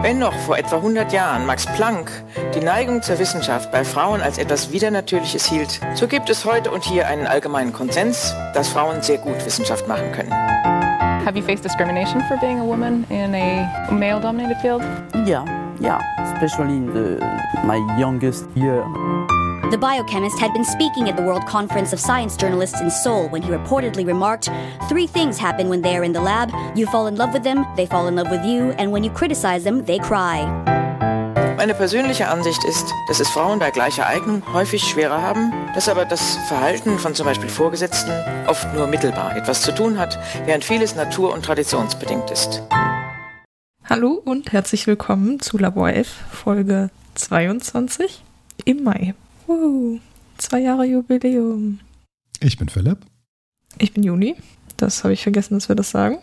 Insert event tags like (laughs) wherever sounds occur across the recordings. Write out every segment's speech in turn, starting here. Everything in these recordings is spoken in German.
Wenn noch vor etwa 100 Jahren Max Planck die Neigung zur Wissenschaft bei Frauen als etwas Widernatürliches hielt, so gibt es heute und hier einen allgemeinen Konsens, dass Frauen sehr gut Wissenschaft machen können. Have you faced discrimination for being a woman in a male-dominated field? Yeah, yeah, especially in the, my youngest year. The biochemist had been speaking at the World Conference of Science Journalists in Seoul when he reportedly remarked Three things happen when they are in the lab you fall in love with them, they fall in love with you, and when you criticize them, they cry. Meine persönliche Ansicht ist, dass es Frauen bei gleicher Eignung häufig schwerer haben, dass aber das Verhalten von zum Beispiel Vorgesetzten oft nur mittelbar etwas zu tun hat, während vieles natur- und traditionsbedingt ist. Hallo und herzlich willkommen zu Labor F, Folge 22 im Mai. Wow, zwei Jahre Jubiläum. Ich bin Philipp. Ich bin Juni. Das habe ich vergessen, dass wir das sagen.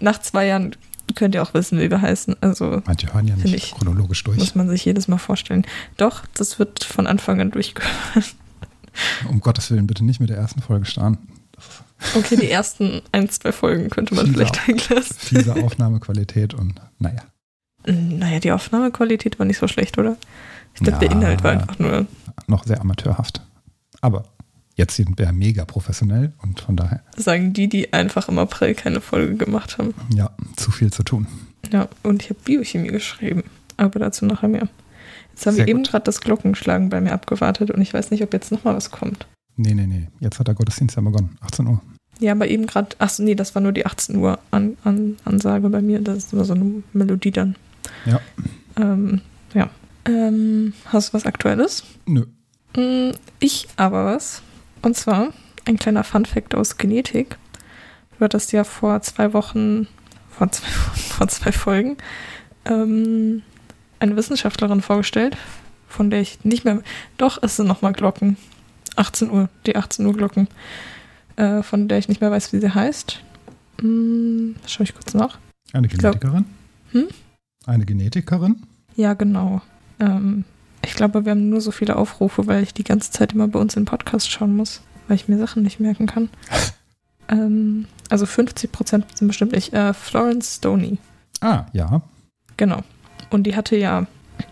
Nach zwei Jahren könnt ihr auch wissen, wie wir heißen. Also Manche hören ja nicht ich- chronologisch durch. muss man sich jedes Mal vorstellen. Doch, das wird von Anfang an durchgehört. Um Gottes Willen bitte nicht mit der ersten Folge starten. Okay, die ersten ein, zwei Folgen könnte man Fieser- vielleicht weglassen. Fiese Aufnahmequalität und naja. Naja, die Aufnahmequalität war nicht so schlecht, oder? Ich glaube, der Ja. Inhalt war einfach nur. Noch sehr amateurhaft. Aber jetzt sind wir mega professionell und von daher, Sagen die, die einfach im April keine Folge gemacht haben. ja, zu viel zu tun. Ja, und ich habe Biochemie geschrieben. Aber dazu nachher mehr. Jetzt haben Sehr wir eben gut. gerade das Glockenschlagen bei mir abgewartet und ich weiß nicht, ob jetzt nochmal was kommt. Nee, nee, nee. Jetzt hat der Gottesdienst ja begonnen. 18 Uhr. Ja, aber eben gerade, ach nee, das war nur die 18 Uhr an, an, Ansage bei mir. Das ist immer so eine Melodie dann. Ja. Ähm, ja. Ähm, hast du was Aktuelles? Nö. Mm, Ich aber was. Und zwar ein kleiner Fun-Fact aus Genetik. Du hattest ja vor zwei Wochen, vor zwei, (laughs) vor zwei Folgen, ähm, eine Wissenschaftlerin vorgestellt, von der ich nicht mehr. Doch, es sind nochmal Glocken. 18 Uhr, die 18 Uhr Glocken, äh, von der ich nicht mehr weiß, wie sie heißt. Hm, Schau ich kurz nach. Eine glaub- Genetikerin? Hm? Eine Genetikerin? Ja, genau. Ähm, ich glaube, wir haben nur so viele Aufrufe, weil ich die ganze Zeit immer bei uns in Podcast schauen muss, weil ich mir Sachen nicht merken kann. (laughs) ähm, also 50 Prozent sind bestimmt nicht. Äh, Florence Stoney, Ah, ja. genau. Und die hatte ja,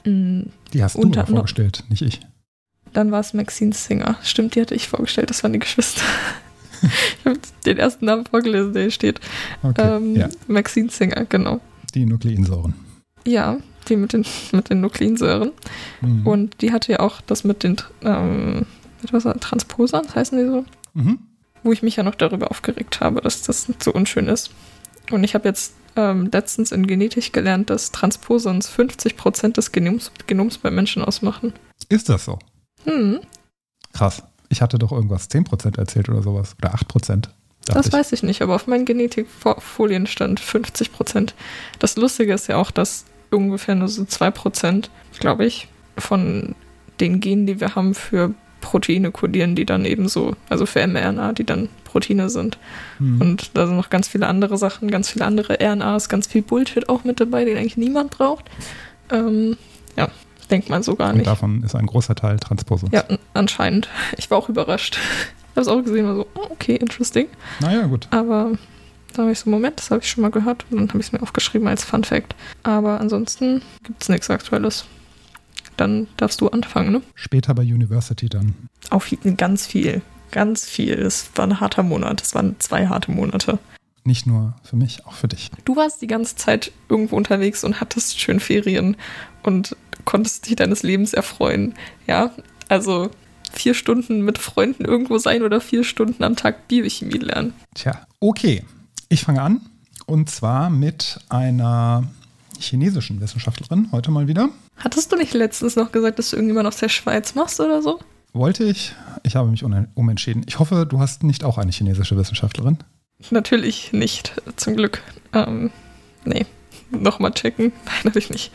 mh, Die hast du Unter- aber vorgestellt, nicht ich. dann war es Maxine Singer. Stimmt, die hatte ich vorgestellt, das waren die Geschwister. (laughs) ich habe den ersten Namen vorgelesen, der hier steht. Okay. Ähm, ja, Maxine Singer, genau. die Nukleinsäuren. Ja, die mit den, mit den Nukleinsäuren. Mhm. Und die hatte ja auch das mit den ähm, mit was, Transposern, heißen die so, Mhm. wo ich mich ja noch darüber aufgeregt habe, dass das so unschön ist. Und ich habe jetzt ähm, letztens in Genetik gelernt, dass Transposons 50% des Genoms, Genoms bei Menschen ausmachen. Ist das so? Hm, Krass. Ich hatte doch irgendwas 10% erzählt oder sowas. Oder 8%. dachte das ich. weiß ich nicht, aber auf meinen Genetikfolien stand 50%. Das Lustige ist ja auch, dass ungefähr nur so 2%, glaube ich, von den Genen, die wir haben, für Proteine kodieren, die dann eben so, also für mRNA, die dann Proteine sind. Mhm. Und da sind noch ganz viele andere Sachen, ganz viele andere RNAs, ganz viel Bullshit auch mit dabei, den eigentlich niemand braucht. Ähm, ja, denkt man so gar Und nicht. davon ist ein großer Teil Transposon. Ja, an- anscheinend. Ich war auch überrascht. (laughs) Ich habe es auch gesehen, war so, oh, okay, interesting. Naja, gut. Aber da habe ich so, Moment, das habe ich schon mal gehört und dann habe ich es mir aufgeschrieben als Fun Fact. Aber ansonsten gibt es nichts Aktuelles. Dann darfst du anfangen, ne? Später bei University dann. Auf ganz viel. Ganz viel. Es war ein harter Monat. Es waren zwei harte Monate. Nicht nur für mich, auch für dich. Du warst die ganze Zeit irgendwo unterwegs und hattest schön Ferien und konntest dich deines Lebens erfreuen. Ja, also vier Stunden mit Freunden irgendwo sein oder vier Stunden am Tag Biochemie lernen. Tja, okay. Ich fange an. Und zwar mit einer chinesischen Wissenschaftlerin, heute mal wieder. Hattest du nicht letztens noch gesagt, dass du irgendjemand aus der Schweiz machst oder so? Wollte ich. Ich habe mich umentschieden. Ich hoffe, du hast nicht auch eine chinesische Wissenschaftlerin. Natürlich nicht, zum Glück. Ähm, nee, nochmal checken. (laughs) Nein, natürlich nicht.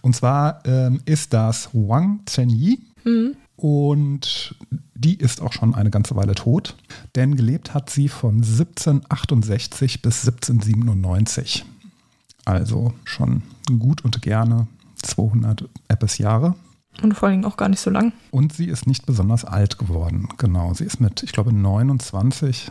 Und zwar ähm, ist das Wang Zhenyi. Hm. Und die ist auch schon eine ganze Weile tot, denn gelebt hat sie von 1768 bis 1797. Also schon gut und gerne 200 etwas Jahre. Und vor allem auch gar nicht so lang. Und sie ist nicht besonders alt geworden. Genau, sie ist mit, ich glaube, 29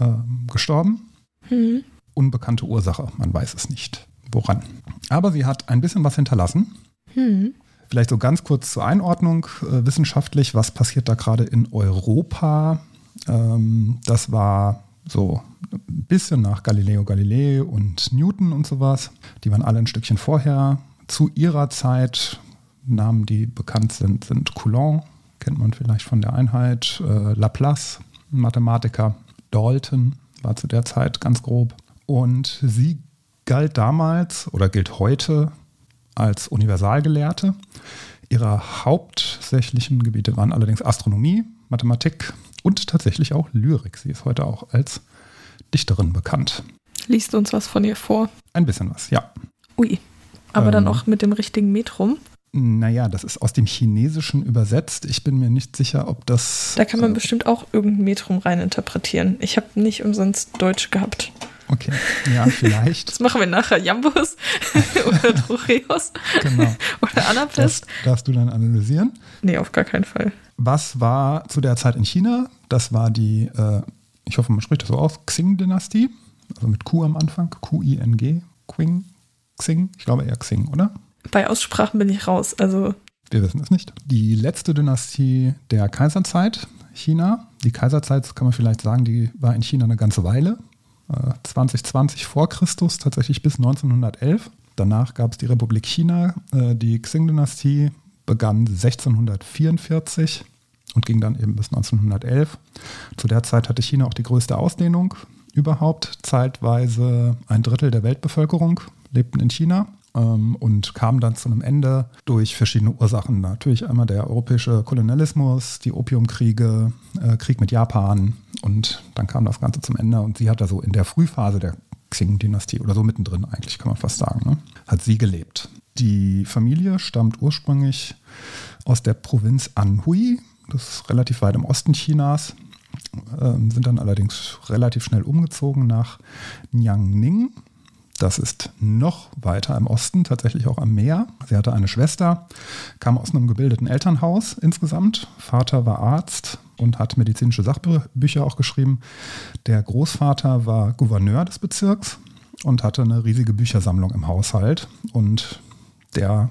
ähm, gestorben. Hm. Unbekannte Ursache, man weiß es nicht. woran. Aber sie hat ein bisschen was hinterlassen. Hm. Vielleicht so ganz kurz zur Einordnung äh, wissenschaftlich, was passiert da gerade in Europa? Ähm, das war so ein bisschen nach Galileo Galilei und Newton und sowas. Die waren alle ein Stückchen vorher. Zu ihrer Zeit Namen, die bekannt sind, sind Coulomb, kennt man vielleicht von der Einheit, äh, Laplace, Mathematiker, Dalton war zu der Zeit ganz grob. Und sie galt damals oder gilt heute als Universalgelehrte. Ihre hauptsächlichen Gebiete waren allerdings Astronomie, Mathematik und tatsächlich auch Lyrik. Sie ist heute auch als Dichterin bekannt. Liest uns was von ihr vor. Ein bisschen was, ja. Ui. Aber dann Ähm. auch mit dem richtigen Metrum. Naja, das ist aus dem Chinesischen übersetzt. Ich bin mir nicht sicher, ob das. Da kann man äh, bestimmt auch irgendein Metrum reininterpretieren. Ich habe nicht umsonst Deutsch gehabt. Okay, ja, vielleicht. Das machen wir nachher. Jambus (laughs) oder Trocheus genau. oder Das Anapest. darfst du dann analysieren. Nee, auf gar keinen Fall. Was war zu der Zeit in China? Das war die, äh, ich hoffe, man spricht das so aus, Xing-Dynastie. Also mit Q am Anfang. Q-I-N-G. Qing. Xing. Ich glaube eher Xing, oder? Bei Aussprachen bin ich raus. Also, Wir wissen es nicht. Die letzte Dynastie der Kaiserzeit, China. Die Kaiserzeit, das kann man vielleicht sagen, die war in China eine ganze Weile. Äh, 2020 vor Christus, tatsächlich bis 1911. Danach gab es die Republik China. Äh, Die Xing-Dynastie begann 1644 und ging dann eben bis 1911. Zu der Zeit hatte China auch die größte Ausdehnung überhaupt. Zeitweise ein Drittel der Weltbevölkerung lebten in China ähm, und kam dann zu einem Ende durch verschiedene Ursachen. Natürlich einmal der europäische Kolonialismus, die Opiumkriege, äh, Krieg mit Japan und dann kam das Ganze zum Ende und sie hat da so in der Frühphase der Xing-Dynastie oder so mittendrin eigentlich, kann man fast sagen, ne? hat sie gelebt. Die Familie stammt ursprünglich aus der Provinz Anhui, das ist relativ weit im Osten Chinas, ähm, sind dann allerdings relativ schnell umgezogen nach Niangning. Das ist noch weiter im Osten, tatsächlich auch am Meer. Sie hatte eine Schwester, kam aus einem gebildeten Elternhaus insgesamt. Vater war Arzt und hat medizinische Sachbücher auch geschrieben. Der Großvater war Gouverneur des Bezirks und hatte eine riesige Büchersammlung im Haushalt. Und der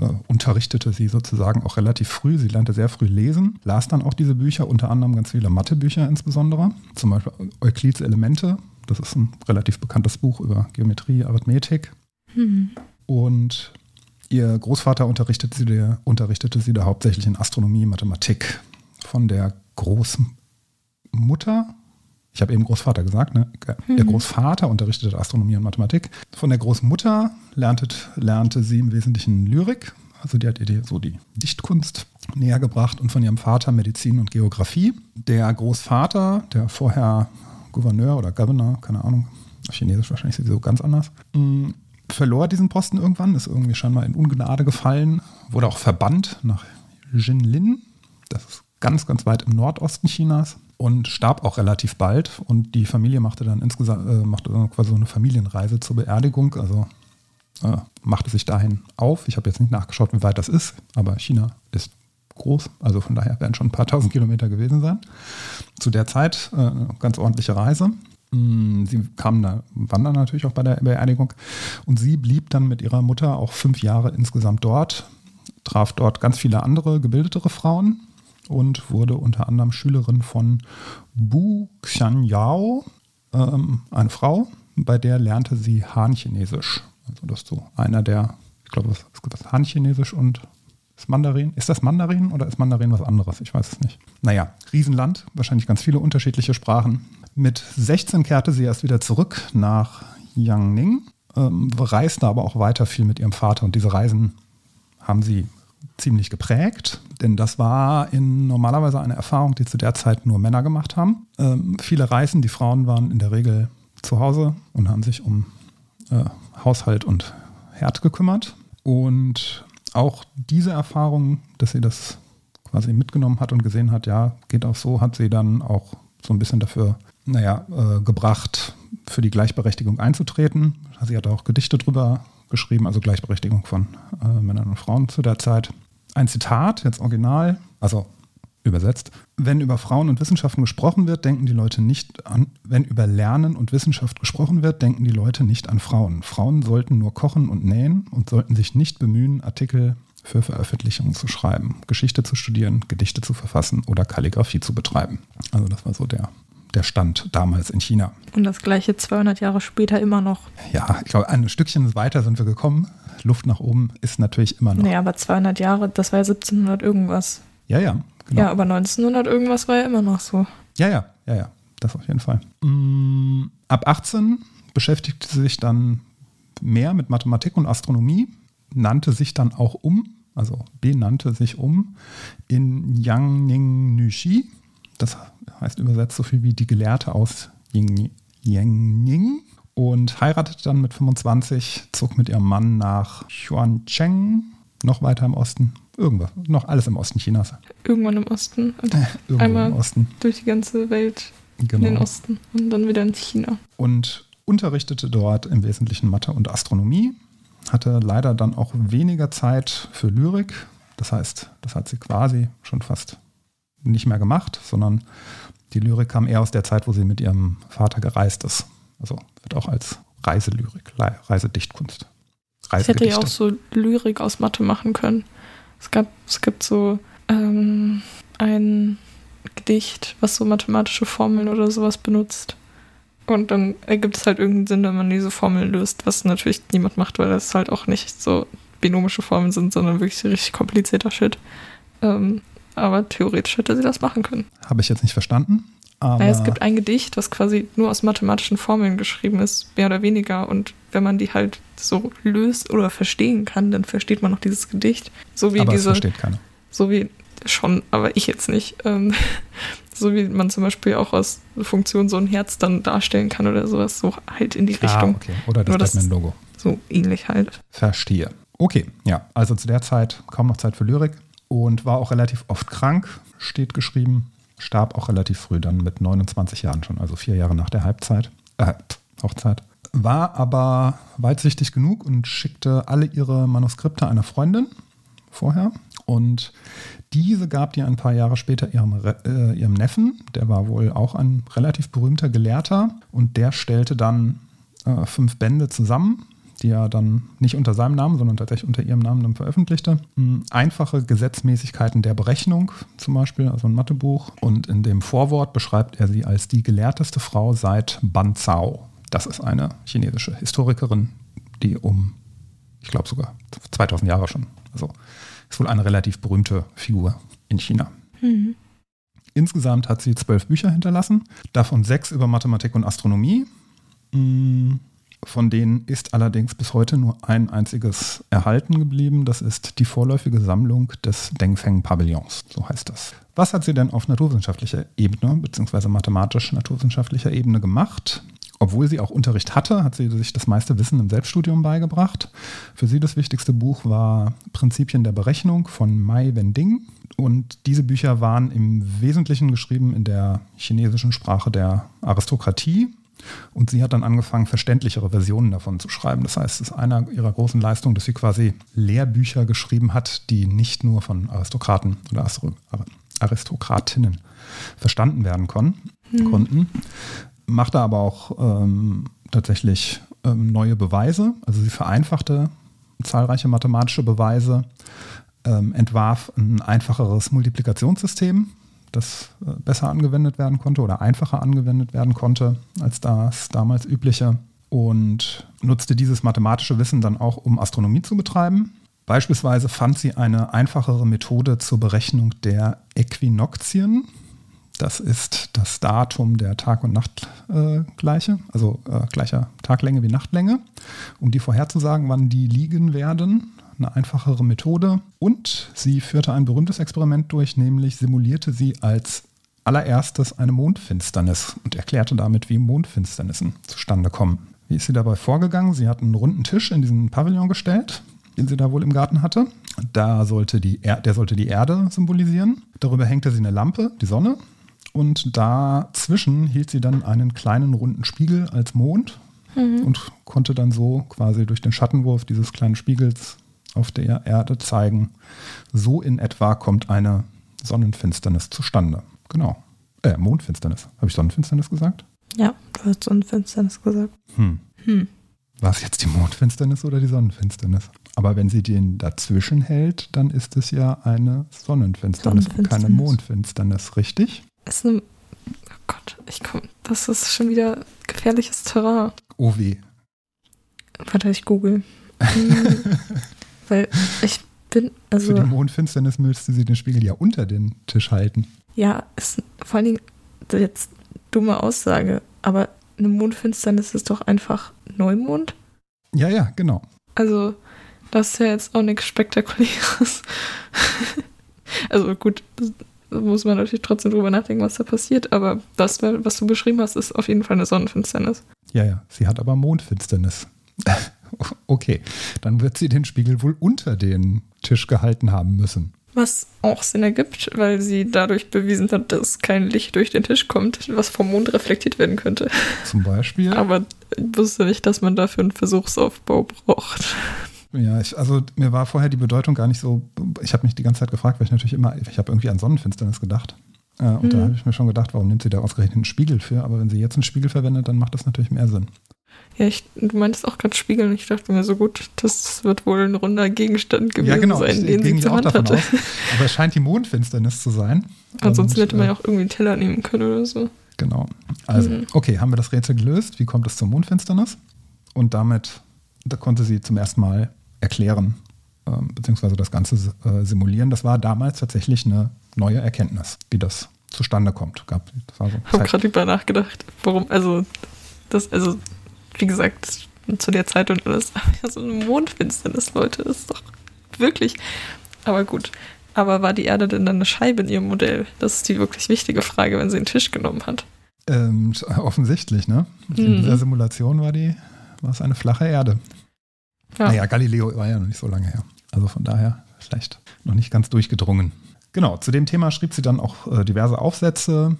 äh, unterrichtete sie sozusagen auch relativ früh. Sie lernte sehr früh lesen, las dann auch diese Bücher, unter anderem ganz viele Mathebücher insbesondere, zum Beispiel Euklids Elemente. Das ist ein relativ bekanntes Buch über Geometrie, Arithmetik. Und ihr Großvater unterrichtete sie, der, unterrichtete sie da hauptsächlich in Astronomie, Mathematik. Von der Großmutter, ich habe eben Großvater gesagt, ne? der Großvater unterrichtete Astronomie und Mathematik. Von der Großmutter lernte, lernte sie im Wesentlichen Lyrik. Also die hat ihr so die Dichtkunst näher gebracht und von ihrem Vater Medizin und Geografie. Der Großvater, der vorher Gouverneur oder Governor, keine Ahnung, auf Chinesisch wahrscheinlich sowieso ganz anders, mh, verlor diesen Posten irgendwann, ist irgendwie scheinbar in Ungnade gefallen, wurde auch verbannt nach Jinlin, das ist ganz, ganz weit im Nordosten Chinas und starb auch relativ bald. Und die Familie machte dann insgesamt äh, machte quasi so eine Familienreise zur Beerdigung, also äh, machte sich dahin auf. Ich habe jetzt nicht nachgeschaut, wie weit das ist, aber China ist groß, also von daher werden schon ein paar tausend Kilometer gewesen sein. Zu der Zeit äh, ganz ordentliche Reise. Mm, Sie kam da, waren dann natürlich auch bei der Beerdigung und sie blieb dann mit ihrer Mutter auch fünf Jahre insgesamt dort, traf dort ganz viele andere gebildetere Frauen und wurde unter anderem Schülerin von Bu Xianyao, ähm, eine Frau, bei der lernte sie Han-Chinesisch. Also das ist so einer der, ich glaube, was ist das Han-Chinesisch und ist Mandarin? Ist das Mandarin oder ist Mandarin was anderes? Ich weiß es nicht. Naja, Riesenland, wahrscheinlich ganz viele unterschiedliche Sprachen. Mit 16 kehrte sie erst wieder zurück nach Yangning, ähm, reiste aber auch weiter viel mit ihrem Vater und diese Reisen haben sie ziemlich geprägt, denn das war in normalerweise eine Erfahrung, die zu der Zeit nur Männer gemacht haben. Ähm, viele Reisen, die Frauen waren in der Regel zu Hause und haben sich um äh, Haushalt und Herd gekümmert. Und auch diese Erfahrung, dass sie das quasi mitgenommen hat und gesehen hat, ja, geht auch so, hat sie dann auch so ein bisschen dafür, naja, äh, gebracht, für die Gleichberechtigung einzutreten. Sie hat auch Gedichte drüber geschrieben, also Gleichberechtigung von äh, Männern und Frauen zu der Zeit. Ein Zitat, jetzt original, also übersetzt. Wenn über Frauen und Wissenschaften gesprochen wird, denken die Leute nicht an, wenn über Lernen und Wissenschaft gesprochen wird, denken die Leute nicht an Frauen. Frauen sollten nur kochen und nähen und sollten sich nicht bemühen, Artikel für Veröffentlichungen zu schreiben, Geschichte zu studieren, Gedichte zu verfassen oder Kalligraphie zu betreiben. Also das war so der, der Stand damals in China. Und das gleiche 200 Jahre später immer noch. Ja, ich glaube, ein Stückchen weiter sind wir gekommen. Luft nach oben ist natürlich immer noch. Naja, aber 200 Jahre, das war ja 1700 irgendwas. Ja, ja. Genau. Ja, aber 1900 irgendwas war ja immer noch so. Ja, ja, ja, ja. Das auf jeden Fall. Mm, ab 18 beschäftigte sie sich dann mehr mit Mathematik und Astronomie, nannte sich dann auch um, also benannte sich um in Yang Ning Nushi. Das heißt übersetzt so viel wie die Gelehrte aus Yangning und heiratete dann mit 25, zog mit ihrem Mann nach Xuancheng, noch weiter im Osten. Irgendwas, noch alles im Osten Chinas. Irgendwann im Osten. Und Irgendwo einmal im Osten. durch die ganze Welt in den Genau. Osten und dann wieder in China. Und unterrichtete dort im Wesentlichen Mathe und Astronomie. Hatte leider dann auch weniger Zeit für Lyrik. Das heißt, das hat sie quasi schon fast nicht mehr gemacht, sondern die Lyrik kam eher aus der Zeit, wo sie mit ihrem Vater gereist ist. Also wird auch als Reiselyrik, Reisedichtkunst. Ich hätte ja auch so Lyrik aus Mathe machen können. Es, gab, es gibt so ähm, ein Gedicht, was so mathematische Formeln oder sowas benutzt. Und dann ergibt es halt irgendeinen Sinn, wenn man diese Formeln löst, was natürlich niemand macht, weil das halt auch nicht so binomische Formeln sind, sondern wirklich richtig komplizierter Shit. Ähm, aber theoretisch hätte sie das machen können. Habe ich jetzt nicht verstanden. Aber Naja, es gibt ein Gedicht, was quasi nur aus mathematischen Formeln geschrieben ist, mehr oder weniger. Und wenn man die halt so löst oder verstehen kann, dann versteht man auch dieses Gedicht. So wie aber es diese, versteht keiner. so wie schon, aber ich jetzt nicht. Ähm, (laughs) so wie man zum Beispiel auch aus Funktion so ein Herz dann darstellen kann oder sowas, so halt in die Richtung. Ah, okay. Oder das das- Batman-Logo. So ähnlich halt. Verstehe. Okay, ja, also zu der Zeit kaum noch Zeit für Lyrik und war auch relativ oft krank, steht geschrieben, starb auch relativ früh, dann mit 29 Jahren schon, also vier Jahre nach der Halbzeit, äh, Hochzeit. War aber weitsichtig genug und schickte alle ihre Manuskripte einer Freundin vorher. Und diese gab die ein paar Jahre später ihrem, Re- äh, ihrem Neffen, der war wohl auch ein relativ berühmter Gelehrter. Und der stellte dann äh, fünf Bände zusammen, die er dann nicht unter seinem Namen, sondern tatsächlich unter ihrem Namen dann veröffentlichte. Hm, Einfache Gesetzmäßigkeiten der Berechnung zum Beispiel, also ein Mathebuch. Und in dem Vorwort beschreibt er sie als die gelehrteste Frau seit Ban Zhao. Das ist eine chinesische Historikerin, die um, ich glaube sogar 2000 Jahre schon, also ist wohl eine relativ berühmte Figur in China. Insgesamt hat sie zwölf Bücher hinterlassen, davon sechs über Mathematik und Astronomie. Von denen ist allerdings bis heute nur ein einziges erhalten geblieben. Das ist die vorläufige Sammlung des Dengfeng-Pavillons. So heißt das. Was hat sie denn auf naturwissenschaftlicher Ebene, beziehungsweise mathematisch-naturwissenschaftlicher Ebene gemacht? Obwohl sie auch Unterricht hatte, hat sie sich das meiste Wissen im Selbststudium beigebracht. Für sie das wichtigste Buch war Prinzipien der Berechnung von Mai Wending. Und diese Bücher waren im Wesentlichen geschrieben in der chinesischen Sprache der Aristokratie. Und sie hat dann angefangen, verständlichere Versionen davon zu schreiben. Das heißt, es ist einer ihrer großen Leistungen, dass sie quasi Lehrbücher geschrieben hat, die nicht nur von Aristokraten oder Aristokratinnen verstanden werden kon konnten. Machte aber auch ähm, tatsächlich ähm, neue Beweise. Also sie vereinfachte zahlreiche mathematische Beweise, ähm, entwarf ein einfacheres Multiplikationssystem, das äh, besser angewendet werden konnte oder einfacher angewendet werden konnte als das damals übliche und nutzte dieses mathematische Wissen dann auch, um Astronomie zu betreiben. Beispielsweise fand sie eine einfachere Methode zur Berechnung der Äquinoxien. Das ist das Datum der Tag- und Nachtgleiche, also äh, gleicher Taglänge wie Nachtlänge, um die vorherzusagen, wann die liegen werden. Eine einfachere Methode. Und sie führte ein berühmtes Experiment durch, nämlich simulierte sie als allererstes eine Mondfinsternis und erklärte damit, wie Mondfinsternissen zustande kommen. Wie ist sie dabei vorgegangen? Sie hat einen runden Tisch in diesen Pavillon gestellt, den sie da wohl im Garten hatte. Da sollte die er der sollte die Erde symbolisieren. Darüber hängte sie eine Lampe, die Sonne. Und dazwischen hielt sie dann einen kleinen runden Spiegel als Mond und konnte dann so quasi durch den Schattenwurf dieses kleinen Spiegels auf der Erde zeigen, so in etwa kommt eine Sonnenfinsternis zustande. Genau. Äh, Mondfinsternis. Habe ich Sonnenfinsternis gesagt? Ja, du hast Sonnenfinsternis gesagt. Hm. Hm. War es jetzt die Mondfinsternis oder die Sonnenfinsternis? Aber wenn sie den dazwischen hält, dann ist es ja eine Sonnenfinsternis, und keine Sonnenfinsternis. Mondfinsternis, richtig? Ist eine. Oh Gott, ich komm. Das ist schon wieder gefährliches Terrain. Oh weh. Warte, ich google. Hm, (laughs) Weil ich bin, Für also, die Mondfinsternis müsste sie den Spiegel ja unter den Tisch halten. ja, ist vor allen Dingen jetzt dumme Aussage, aber eine Mondfinsternis ist doch einfach Neumond. Ja, ja, genau. Also, das ist ja jetzt auch nichts Spektakuläres. (laughs) also gut, da muss man natürlich trotzdem drüber nachdenken, was da passiert, aber das, was du beschrieben hast, ist auf jeden Fall eine Sonnenfinsternis. Ja, ja. Sie hat aber Mondfinsternis. (laughs) (laughs) okay, dann wird sie den Spiegel wohl unter den Tisch gehalten haben müssen. Was auch Sinn ergibt, weil sie dadurch bewiesen hat, dass kein Licht durch den Tisch kommt, was vom Mond reflektiert werden könnte. Zum Beispiel. (laughs) Aber ich wusste nicht, dass man dafür einen Versuchsaufbau braucht. Ja, ich, also mir war vorher die Bedeutung gar nicht so. Ich habe mich die ganze Zeit gefragt, weil ich natürlich immer, ich habe irgendwie an Sonnenfinsternis gedacht. Äh, und da Mhm. habe ich mir schon gedacht, warum nimmt sie da ausgerechnet einen Spiegel für? Aber wenn sie jetzt einen Spiegel verwendet, dann macht das natürlich mehr Sinn. Ja, ich, du meintest auch gerade Spiegel und ich dachte mir so gut, das wird wohl ein runder Gegenstand gewesen ja, genau. sein, ich den sie zur auch Hand davon hatte. aus. Aber es scheint die Mondfinsternis zu sein. (laughs) Ansonsten hätte man äh, ja auch irgendwie einen Teller nehmen können oder so. Genau. Also, Mhm. okay, haben wir das Rätsel gelöst. Wie kommt es zur Mondfinsternis? Und damit da konnte sie zum ersten Mal erklären, ähm, beziehungsweise das Ganze äh, simulieren. Das war damals tatsächlich eine neue Erkenntnis, wie das zustande kommt. Gab, das so Ich habe gerade über nachgedacht, warum, also, das, also, wie gesagt, zu der Zeit und alles, aber (laughs) ja, so eine Mondfinsternis, Leute, ist doch wirklich, aber gut. Aber war die Erde denn dann eine Scheibe in ihrem Modell? Das ist die wirklich wichtige Frage, wenn sie einen Tisch genommen hat. ähm, offensichtlich, ne? In Mhm. dieser Simulation war, die, war es eine flache Erde. Ja. Naja, Galileo war ja noch nicht so lange her. Also von daher vielleicht noch nicht ganz durchgedrungen. Genau, zu dem Thema schrieb sie dann auch äh, diverse Aufsätze.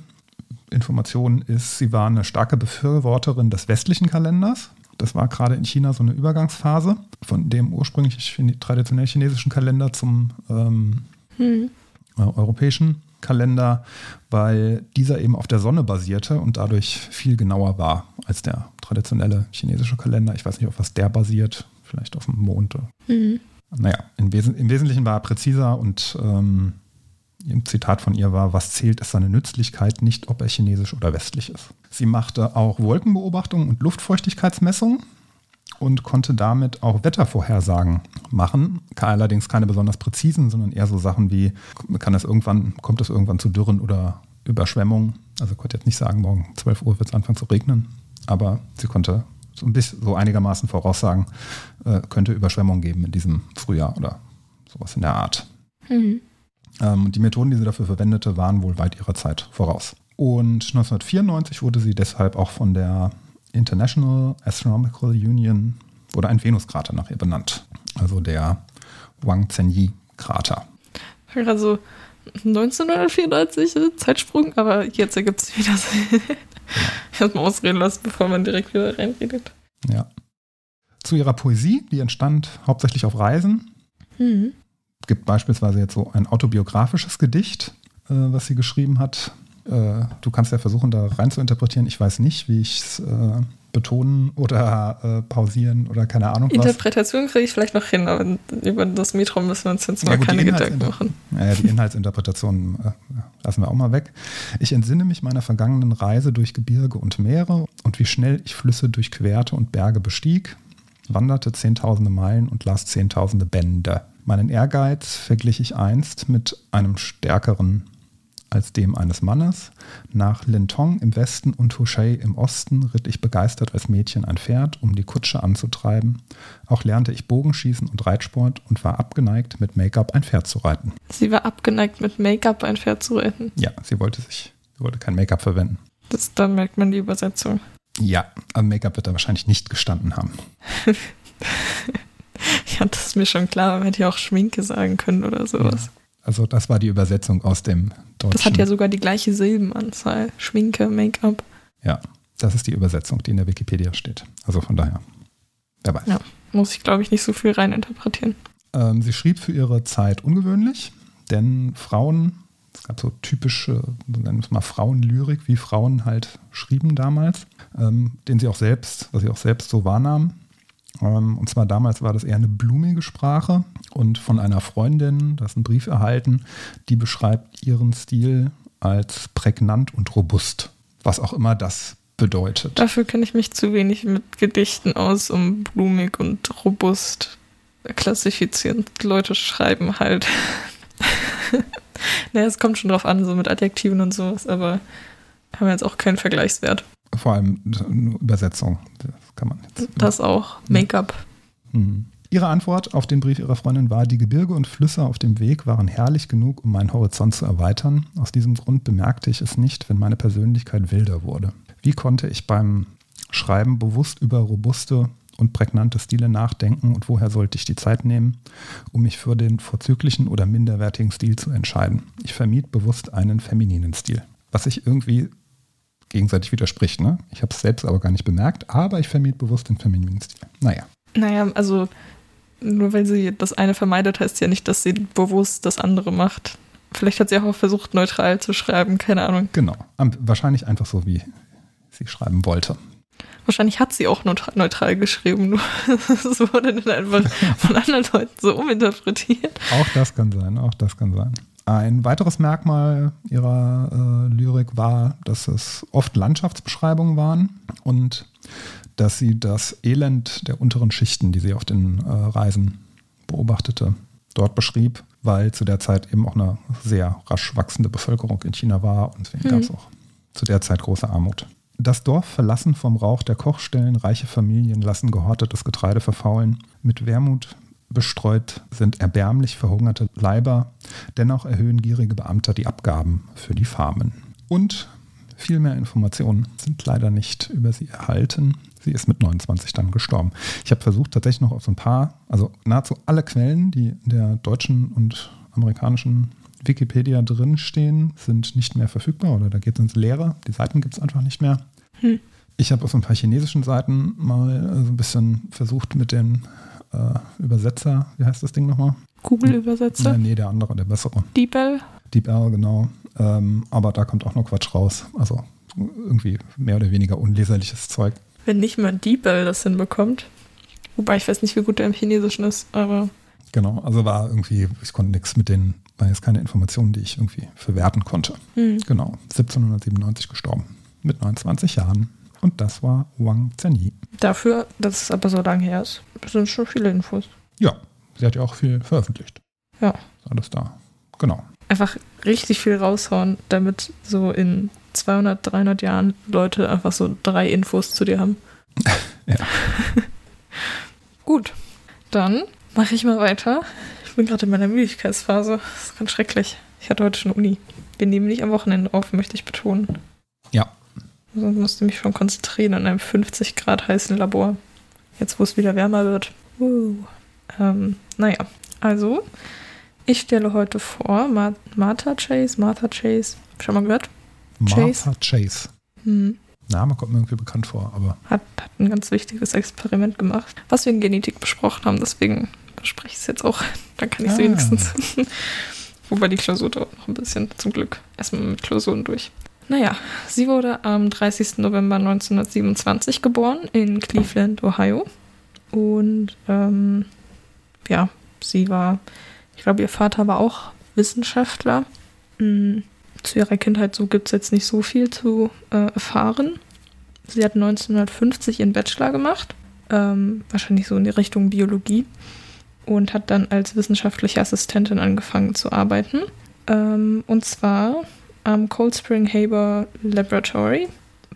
Information ist, sie war eine starke Befürworterin des westlichen Kalenders. Das war gerade in China so eine Übergangsphase von dem ursprünglich traditionell chinesischen Kalender zum ähm, Hm. äh, europäischen Kalender, weil dieser eben auf der Sonne basierte und dadurch viel genauer war als der traditionelle chinesische Kalender. Ich weiß nicht, auf was der basiert, vielleicht auf dem Mond. oder- Hm. Naja, im, Wesen, im Wesentlichen war er präziser und ähm, ein Zitat von ihr war, was zählt, ist seine Nützlichkeit, nicht ob er chinesisch oder westlich ist. Sie machte auch Wolkenbeobachtungen und Luftfeuchtigkeitsmessungen und konnte damit auch Wettervorhersagen machen. Allerdings keine besonders präzisen, sondern eher so Sachen wie, kann es irgendwann, kommt es irgendwann zu Dürren oder Überschwemmungen. Also konnte jetzt nicht sagen, morgen 12 Uhr wird es anfangen zu regnen, aber sie konnte so ein bisschen so einigermaßen voraussagen, äh, könnte Überschwemmung geben in diesem Frühjahr oder sowas in der Art. Hm. Ähm, die Methoden, die sie dafür verwendete, waren wohl weit ihrer Zeit voraus. Und 1994 wurde sie deshalb auch von der International Astronomical Union, wurde ein Venuskrater nach ihr benannt. Also der Wang Zhenyi-Krater. Also 1994 äh, Zeitsprung, aber jetzt ergibt es wieder Sinn. (laughs) Erstmal ausreden lassen, bevor man direkt wieder reinredet. Ja. Zu ihrer Poesie, die entstand hauptsächlich auf Reisen. Hm. Es gibt beispielsweise jetzt so ein autobiografisches Gedicht, äh, was sie geschrieben hat. Äh, du kannst ja versuchen, da rein zu interpretieren. Ich weiß nicht, wie ich es äh, betonen oder äh, pausieren oder keine Ahnung. Interpretation kriege ich vielleicht noch hin, aber über das Metro müssen wir uns jetzt mal Ja, gut, keine Gedanken machen. Naja, die Inhaltsinterpretation äh, lassen wir auch mal weg. Ich entsinne mich meiner vergangenen Reise durch Gebirge und Meere und wie schnell ich Flüsse durchquerte und Berge bestieg, wanderte zehntausende Meilen und las zehntausende Bände. Meinen Ehrgeiz verglich ich einst mit einem stärkeren als dem eines Mannes. Nach Lintong im Westen und Houchet im Osten ritt ich begeistert als Mädchen ein Pferd, um die Kutsche anzutreiben. Auch lernte ich Bogenschießen und Reitsport und war abgeneigt, mit Make-up ein Pferd zu reiten. Sie war abgeneigt, mit Make-up ein Pferd zu retten. Ja, sie wollte sich, sie wollte kein Make-up verwenden. Das, da merkt man die Übersetzung. Ja, am Make-up wird er wahrscheinlich nicht gestanden haben. (laughs) (laughs) Ja, das ist mir schon klar. Man hätte ja auch Schminke sagen können oder sowas. Also das war die Übersetzung aus dem Deutschen. Das hat ja sogar die gleiche Silbenanzahl. Schminke, Make-up. Ja, das ist die Übersetzung, die in der Wikipedia steht. Also von daher, wer weiß. Ja. Muss ich, glaube ich, nicht so viel reininterpretieren. Ähm, sie schrieb für ihre Zeit ungewöhnlich, denn Frauen Es gab so typische, nennen wir es mal Frauenlyrik, wie Frauen halt schrieben damals, ähm, den sie auch selbst, was sie auch selbst so wahrnahmen. Ähm, und zwar damals war das eher eine blumige Sprache und von einer Freundin, da ist ein Brief erhalten, die beschreibt ihren Stil als prägnant und robust, was auch immer das bedeutet. Dafür kenne ich mich zu wenig mit Gedichten aus, um blumig und robust klassifizieren. Leute schreiben halt. (laughs) naja, es kommt schon drauf an, so mit Adjektiven und sowas, aber haben jetzt auch keinen Vergleichswert. Vor allem Übersetzung. Das kann man jetzt. Das auch. Make-up. Mhm. Ihre Antwort auf den Brief ihrer Freundin war, die Gebirge und Flüsse auf dem Weg waren herrlich genug, um meinen Horizont zu erweitern. Aus diesem Grund bemerkte ich es nicht, wenn meine Persönlichkeit wilder wurde. Wie konnte ich beim Schreiben bewusst über robuste und prägnante Stile nachdenken und woher sollte ich die Zeit nehmen, um mich für den vorzüglichen oder minderwertigen Stil zu entscheiden? Ich vermied bewusst einen femininen Stil. Was sich irgendwie gegenseitig widerspricht. Ne? Ich habe es selbst aber gar nicht bemerkt, aber ich vermied bewusst den femininen Stil. Naja. Naja, also nur weil sie das eine vermeidet, heißt ja nicht, dass sie bewusst das andere macht. Vielleicht hat sie auch versucht, neutral zu schreiben, keine Ahnung. Genau. Wahrscheinlich einfach so, wie sie schreiben wollte. Wahrscheinlich hat sie auch neutral geschrieben, nur (laughs) es wurde dann einfach von (laughs) anderen Leuten so uminterpretiert. Auch das kann sein, auch das kann sein. Ein weiteres Merkmal ihrer äh, Lyrik war, dass es oft Landschaftsbeschreibungen waren und dass sie das Elend der unteren Schichten, die sie auf den äh, Reisen beobachtete, dort beschrieb, weil zu der Zeit eben auch eine sehr rasch wachsende Bevölkerung in China war und deswegen mhm. gab es auch zu der Zeit große Armut. Das Dorf verlassen vom Rauch der Kochstellen, reiche Familien lassen gehortetes Getreide verfaulen. Mit Wermut bestreut sind erbärmlich verhungerte Leiber, dennoch erhöhen gierige Beamte die Abgaben für die Farmen. Und viel mehr Informationen sind leider nicht über sie erhalten. Sie ist mit 29 dann gestorben. Ich habe versucht, tatsächlich noch auf so ein paar, also nahezu alle Quellen, die in der deutschen und amerikanischen Wikipedia drinstehen, sind nicht mehr verfügbar oder da geht es ins Leere. Die Seiten gibt es einfach nicht mehr. Hm. Ich habe auf so ein paar chinesischen Seiten mal so ein bisschen versucht mit den äh, Übersetzer, wie heißt das Ding nochmal? Google-Übersetzer? Nee, nee, der andere, der bessere. DeepL? DeepL, genau. Ähm, aber da kommt auch nur Quatsch raus. Also irgendwie mehr oder weniger unleserliches Zeug. Wenn nicht mal DeepL das hinbekommt. Wobei ich weiß nicht, wie gut der im Chinesischen ist, aber. Genau, also war irgendwie, ich konnte nichts mit den, waren jetzt keine Informationen, die ich irgendwie verwerten konnte. Hm. Genau, 1797 gestorben mit 29 Jahren. Und das war Wang Zhenyi. Dafür, dass es aber so lange her ist, sind schon viele Infos. Ja, sie hat ja auch viel veröffentlicht. Ja. Ist alles da. Genau. Einfach richtig viel raushauen, damit so in 200, 300 Jahren Leute einfach so drei Infos zu dir haben. (laughs) ja. (laughs) Gut, dann mache ich mal weiter. Ich bin gerade in meiner Müdigkeitsphase. Das ist ganz schrecklich. Ich hatte heute schon Uni. Wir nehmen nicht am Wochenende auf, möchte ich betonen. Ja, musste mich schon konzentrieren in einem 50 Grad heißen Labor. Jetzt, wo es wieder wärmer wird. Uh. Ähm, naja, also, ich stelle heute vor Ma Martha Chase. Martha Chase. Schon mal gehört? Chase. Martha Chase. Hm. Name kommt mir irgendwie bekannt vor, aber. Hat, hat ein ganz wichtiges Experiment gemacht, was wir in Genetik besprochen haben. Deswegen bespreche ich es jetzt auch. (laughs) Dann kann ich es ah. wenigstens. (laughs) Wobei die Klausur dauert noch ein bisschen, zum Glück. Erstmal mit Klausuren durch. Naja, sie wurde am 30. November 1927 geboren in Cleveland, Ohio. Und ähm, ja, sie war, ich glaube, ihr Vater war auch Wissenschaftler. Mhm. Zu ihrer Kindheit so gibt es jetzt nicht so viel zu äh, erfahren. Sie hat 1950 ihren Bachelor gemacht, ähm, wahrscheinlich so in die Richtung Biologie, und hat dann als wissenschaftliche Assistentin angefangen zu arbeiten. Ähm, und zwar am Cold Spring Haber Laboratory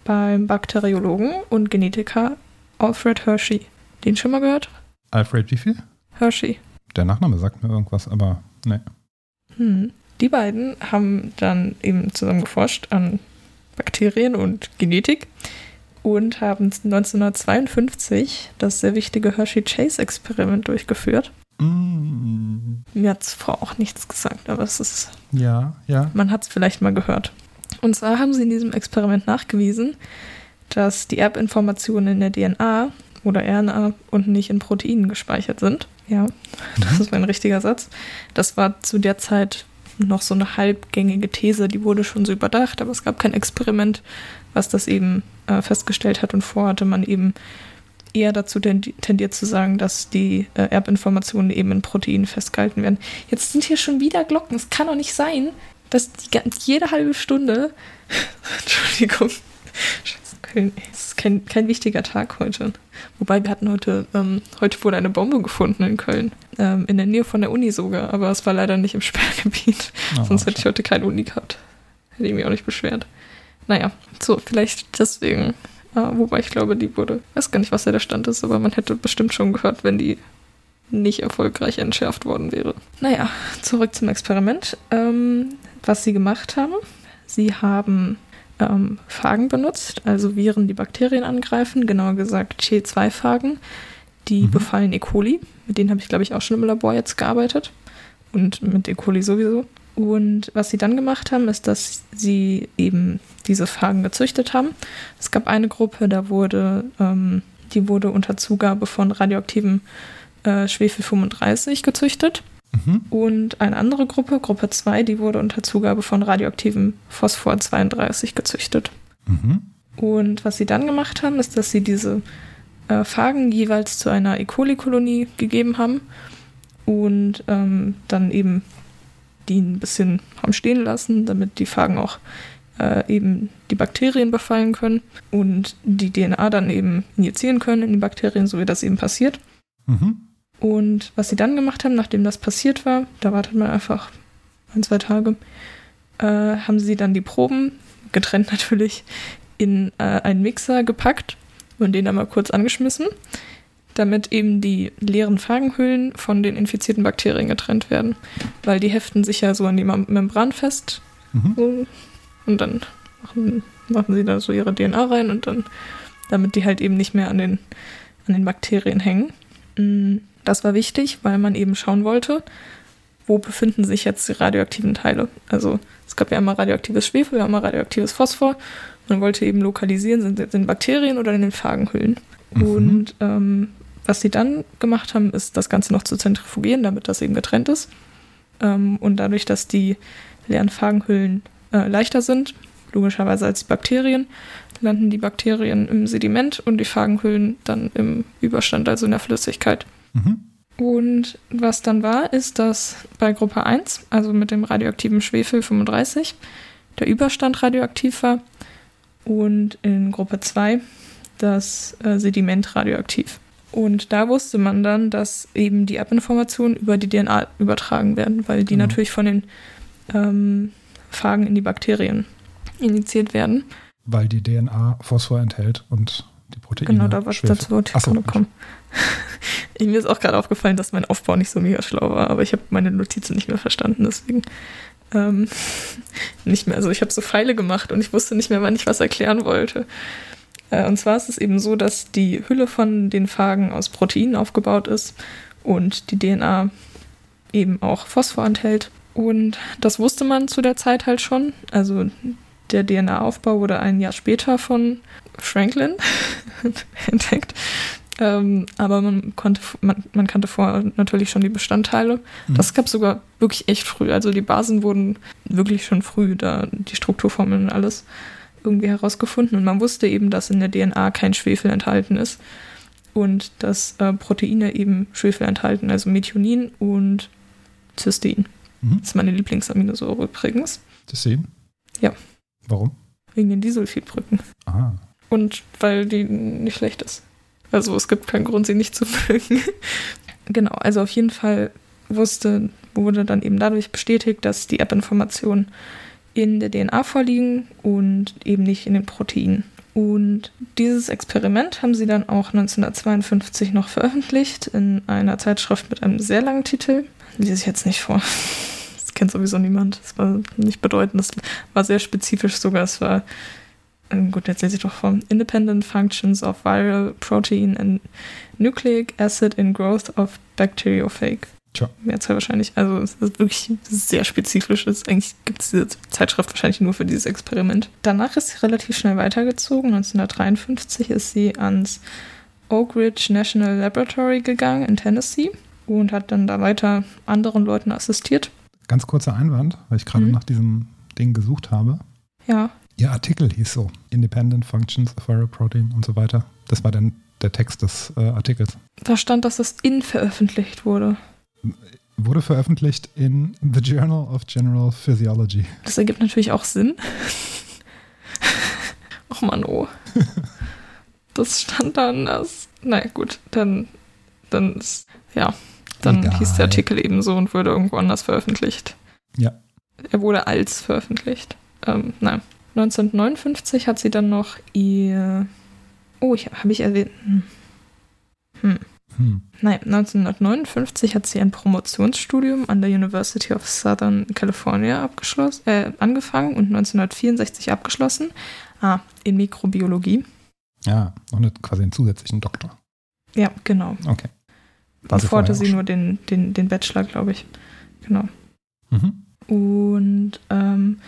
beim Bakteriologen und Genetiker Alfred Hershey. Den schon mal gehört? Alfred wie viel? Hershey. Der Nachname sagt mir irgendwas, aber ne. Hm. Die beiden haben dann eben zusammen geforscht an Bakterien und Genetik und haben 1952 das sehr wichtige Hershey-Chase-Experiment durchgeführt. Mm. Mir hat es vorher auch nichts gesagt, aber es ist. Ja, ja. Man hat es vielleicht mal gehört. Und zwar haben sie in diesem Experiment nachgewiesen, dass die Erbinformationen in der DNA oder RNA und nicht in Proteinen gespeichert sind. Ja, das mhm. ist mein richtiger Satz. Das war zu der Zeit noch so eine halbgängige These, die wurde schon so überdacht, aber es gab kein Experiment, was das eben äh, festgestellt hat und vorhatte man eben eher dazu tendiert zu sagen, dass die äh, Erbinformationen eben in Proteinen festgehalten werden. Jetzt sind hier schon wieder Glocken. Es kann doch nicht sein, dass die, jede halbe Stunde. (laughs) Entschuldigung. Scheiße, Köln. Es ist kein, kein wichtiger Tag heute. Wobei wir hatten heute, ähm, heute wurde eine Bombe gefunden in Köln. Ähm, in der Nähe von der Uni sogar, aber es war leider nicht im Sperrgebiet. Oh, Sonst hätte ich heute keine Uni gehabt. Hätte ich mich auch nicht beschwert. Naja, so, vielleicht deswegen Uh, wobei ich glaube, die wurde, weiß gar nicht, was da der Stand ist, aber man hätte bestimmt schon gehört, wenn die nicht erfolgreich entschärft worden wäre. Naja, zurück zum Experiment. Ähm, was sie gemacht haben, sie haben ähm, Phagen benutzt, also Viren, die Bakterien angreifen, genauer gesagt C2-Phagen, die mhm. befallen E. coli. Mit denen habe ich, glaube ich, auch schon im Labor jetzt gearbeitet. Und mit E. coli sowieso. Und was sie dann gemacht haben, ist, dass sie eben diese Phagen gezüchtet haben. Es gab eine Gruppe, da wurde, ähm, die wurde unter Zugabe von radioaktivem äh, Schwefel 35 gezüchtet. Mhm. Und eine andere Gruppe, Gruppe 2, die wurde unter Zugabe von radioaktivem Phosphor 32 gezüchtet. Mhm. Und was sie dann gemacht haben, ist, dass sie diese äh, Phagen jeweils zu einer E. coli-Kolonie gegeben haben und ähm, dann eben die ein bisschen haben stehen lassen, damit die Phagen auch äh, eben die Bakterien befallen können und die DNA dann eben injizieren können in die Bakterien, so wie das eben passiert. Mhm. Und was sie dann gemacht haben, nachdem das passiert war, da wartet man einfach ein, zwei Tage, äh, haben sie dann die Proben, getrennt (laughs) natürlich, in äh, einen Mixer gepackt und den einmal kurz angeschmissen damit eben die leeren Phagenhüllen von den infizierten Bakterien getrennt werden. Weil die heften sich ja so an die Membran fest. Mhm. So, und dann machen, machen sie da so ihre DNA rein und dann, damit die halt eben nicht mehr an den, an den Bakterien hängen. Mm, das war wichtig, weil man eben schauen wollte, wo befinden sich jetzt die radioaktiven Teile. Also es gab ja einmal radioaktives Schwefel, einmal radioaktives Phosphor. Man wollte eben lokalisieren, sind, sind Bakterien oder in den Phagenhüllen. Mhm. Und ähm, was sie dann gemacht haben, ist das Ganze noch zu zentrifugieren, damit das eben getrennt ist. Ähm, und dadurch, dass die leeren Phagenhüllen äh, leichter sind, logischerweise als die Bakterien, landen die Bakterien im Sediment und die Phagenhüllen dann im Überstand, also in der Flüssigkeit. Mhm. Und was dann war, ist, dass bei Gruppe 1, also mit dem radioaktiven Schwefel 35, der Überstand radioaktiv war und in Gruppe 2 das äh, Sediment radioaktiv. Und da wusste man dann, dass eben die Erbinformationen über die DNA übertragen werden, weil die genau. natürlich von den ähm, Phagen in die Bakterien injiziert werden. Weil die DNA Phosphor enthält und die Proteine. Genau, da was dazu wollte ich gerade kommen. (laughs) Mir ist auch gerade aufgefallen, dass mein Aufbau nicht so mega schlau war, aber ich habe meine Notizen nicht mehr verstanden, deswegen ähm, (laughs) nicht mehr. Also ich habe so Pfeile gemacht und ich wusste nicht mehr, wann ich was erklären wollte. Äh, und zwar ist es eben so, dass die Hülle von den Phagen aus Proteinen aufgebaut ist und die DNA eben auch Phosphor enthält. Und das wusste man zu der Zeit halt schon. Also der DNA-Aufbau wurde ein Jahr später von Franklin (laughs) entdeckt. Ähm, aber man konnte, man, man, kannte vorher natürlich schon die Bestandteile. Mhm. Das gab es sogar wirklich echt früh. Also die Basen wurden wirklich schon früh, da die Strukturformeln und alles irgendwie herausgefunden. Und man wusste eben, dass in der DNA kein Schwefel enthalten ist und dass äh, Proteine eben Schwefel enthalten, also Methionin und Cystein. Mhm. Das ist meine Lieblingsaminosäure übrigens. Cystein? Ja. Warum? Wegen den Disulfidbrücken. Aha. Und weil die nicht schlecht ist. Also es gibt keinen Grund, sie nicht zu mögen. (laughs) genau, also auf jeden Fall wusste, wurde dann eben dadurch bestätigt, dass die App-Informationen in der DNA vorliegen und eben nicht in den Proteinen. Und dieses Experiment haben sie dann auch 1952 noch veröffentlicht in einer Zeitschrift mit einem sehr langen Titel. Lese ich jetzt nicht vor. (laughs) Das kennt sowieso niemand. Das war nicht bedeutend. Das war sehr spezifisch sogar. Es war, ähm, gut, jetzt lese ich doch vor. Independent Functions of Viral Protein and Nucleic Acid in Growth of Bacteriophage. Tja. Mehrzahl wahrscheinlich. Also es ist wirklich sehr spezifisch. Ist. Eigentlich gibt es diese Zeitschrift wahrscheinlich nur für dieses Experiment. Danach ist sie relativ schnell weitergezogen. 1953 ist sie ans Oak Ridge National Laboratory gegangen in Tennessee und hat dann da weiter anderen Leuten assistiert. Ganz kurzer Einwand, weil ich gerade Mhm. nach diesem Ding gesucht habe. Ja. Ihr Artikel hieß so: Independent Functions of Viral Protein und so weiter. Das war dann der Text des äh, Artikels. Da stand, dass das in veröffentlicht wurde. Wurde veröffentlicht in The Journal of General Physiology. Das ergibt natürlich auch Sinn. Och Mann, oh. Das stand da anders. Naja, gut, dann, dann ist, ja, dann Egal. hieß der Artikel ebenso und wurde irgendwo anders veröffentlicht. Ja. Er wurde als veröffentlicht. Ähm, nein. 1959 hat sie dann noch ihr. Oh, ich, habe ich erwähnt. Hm. Hm. Nein, 1959 hat sie ein Promotionsstudium an der University of Southern California abgeschlossen, äh, angefangen und 1964 abgeschlossen. Ah, in Mikrobiologie. Ja, und quasi einen zusätzlichen Doktor. Ja, genau. Okay. War sie Davor hatte sie nur den, den, den Bachelor, glaube ich. Genau. Mhm. Und ähm,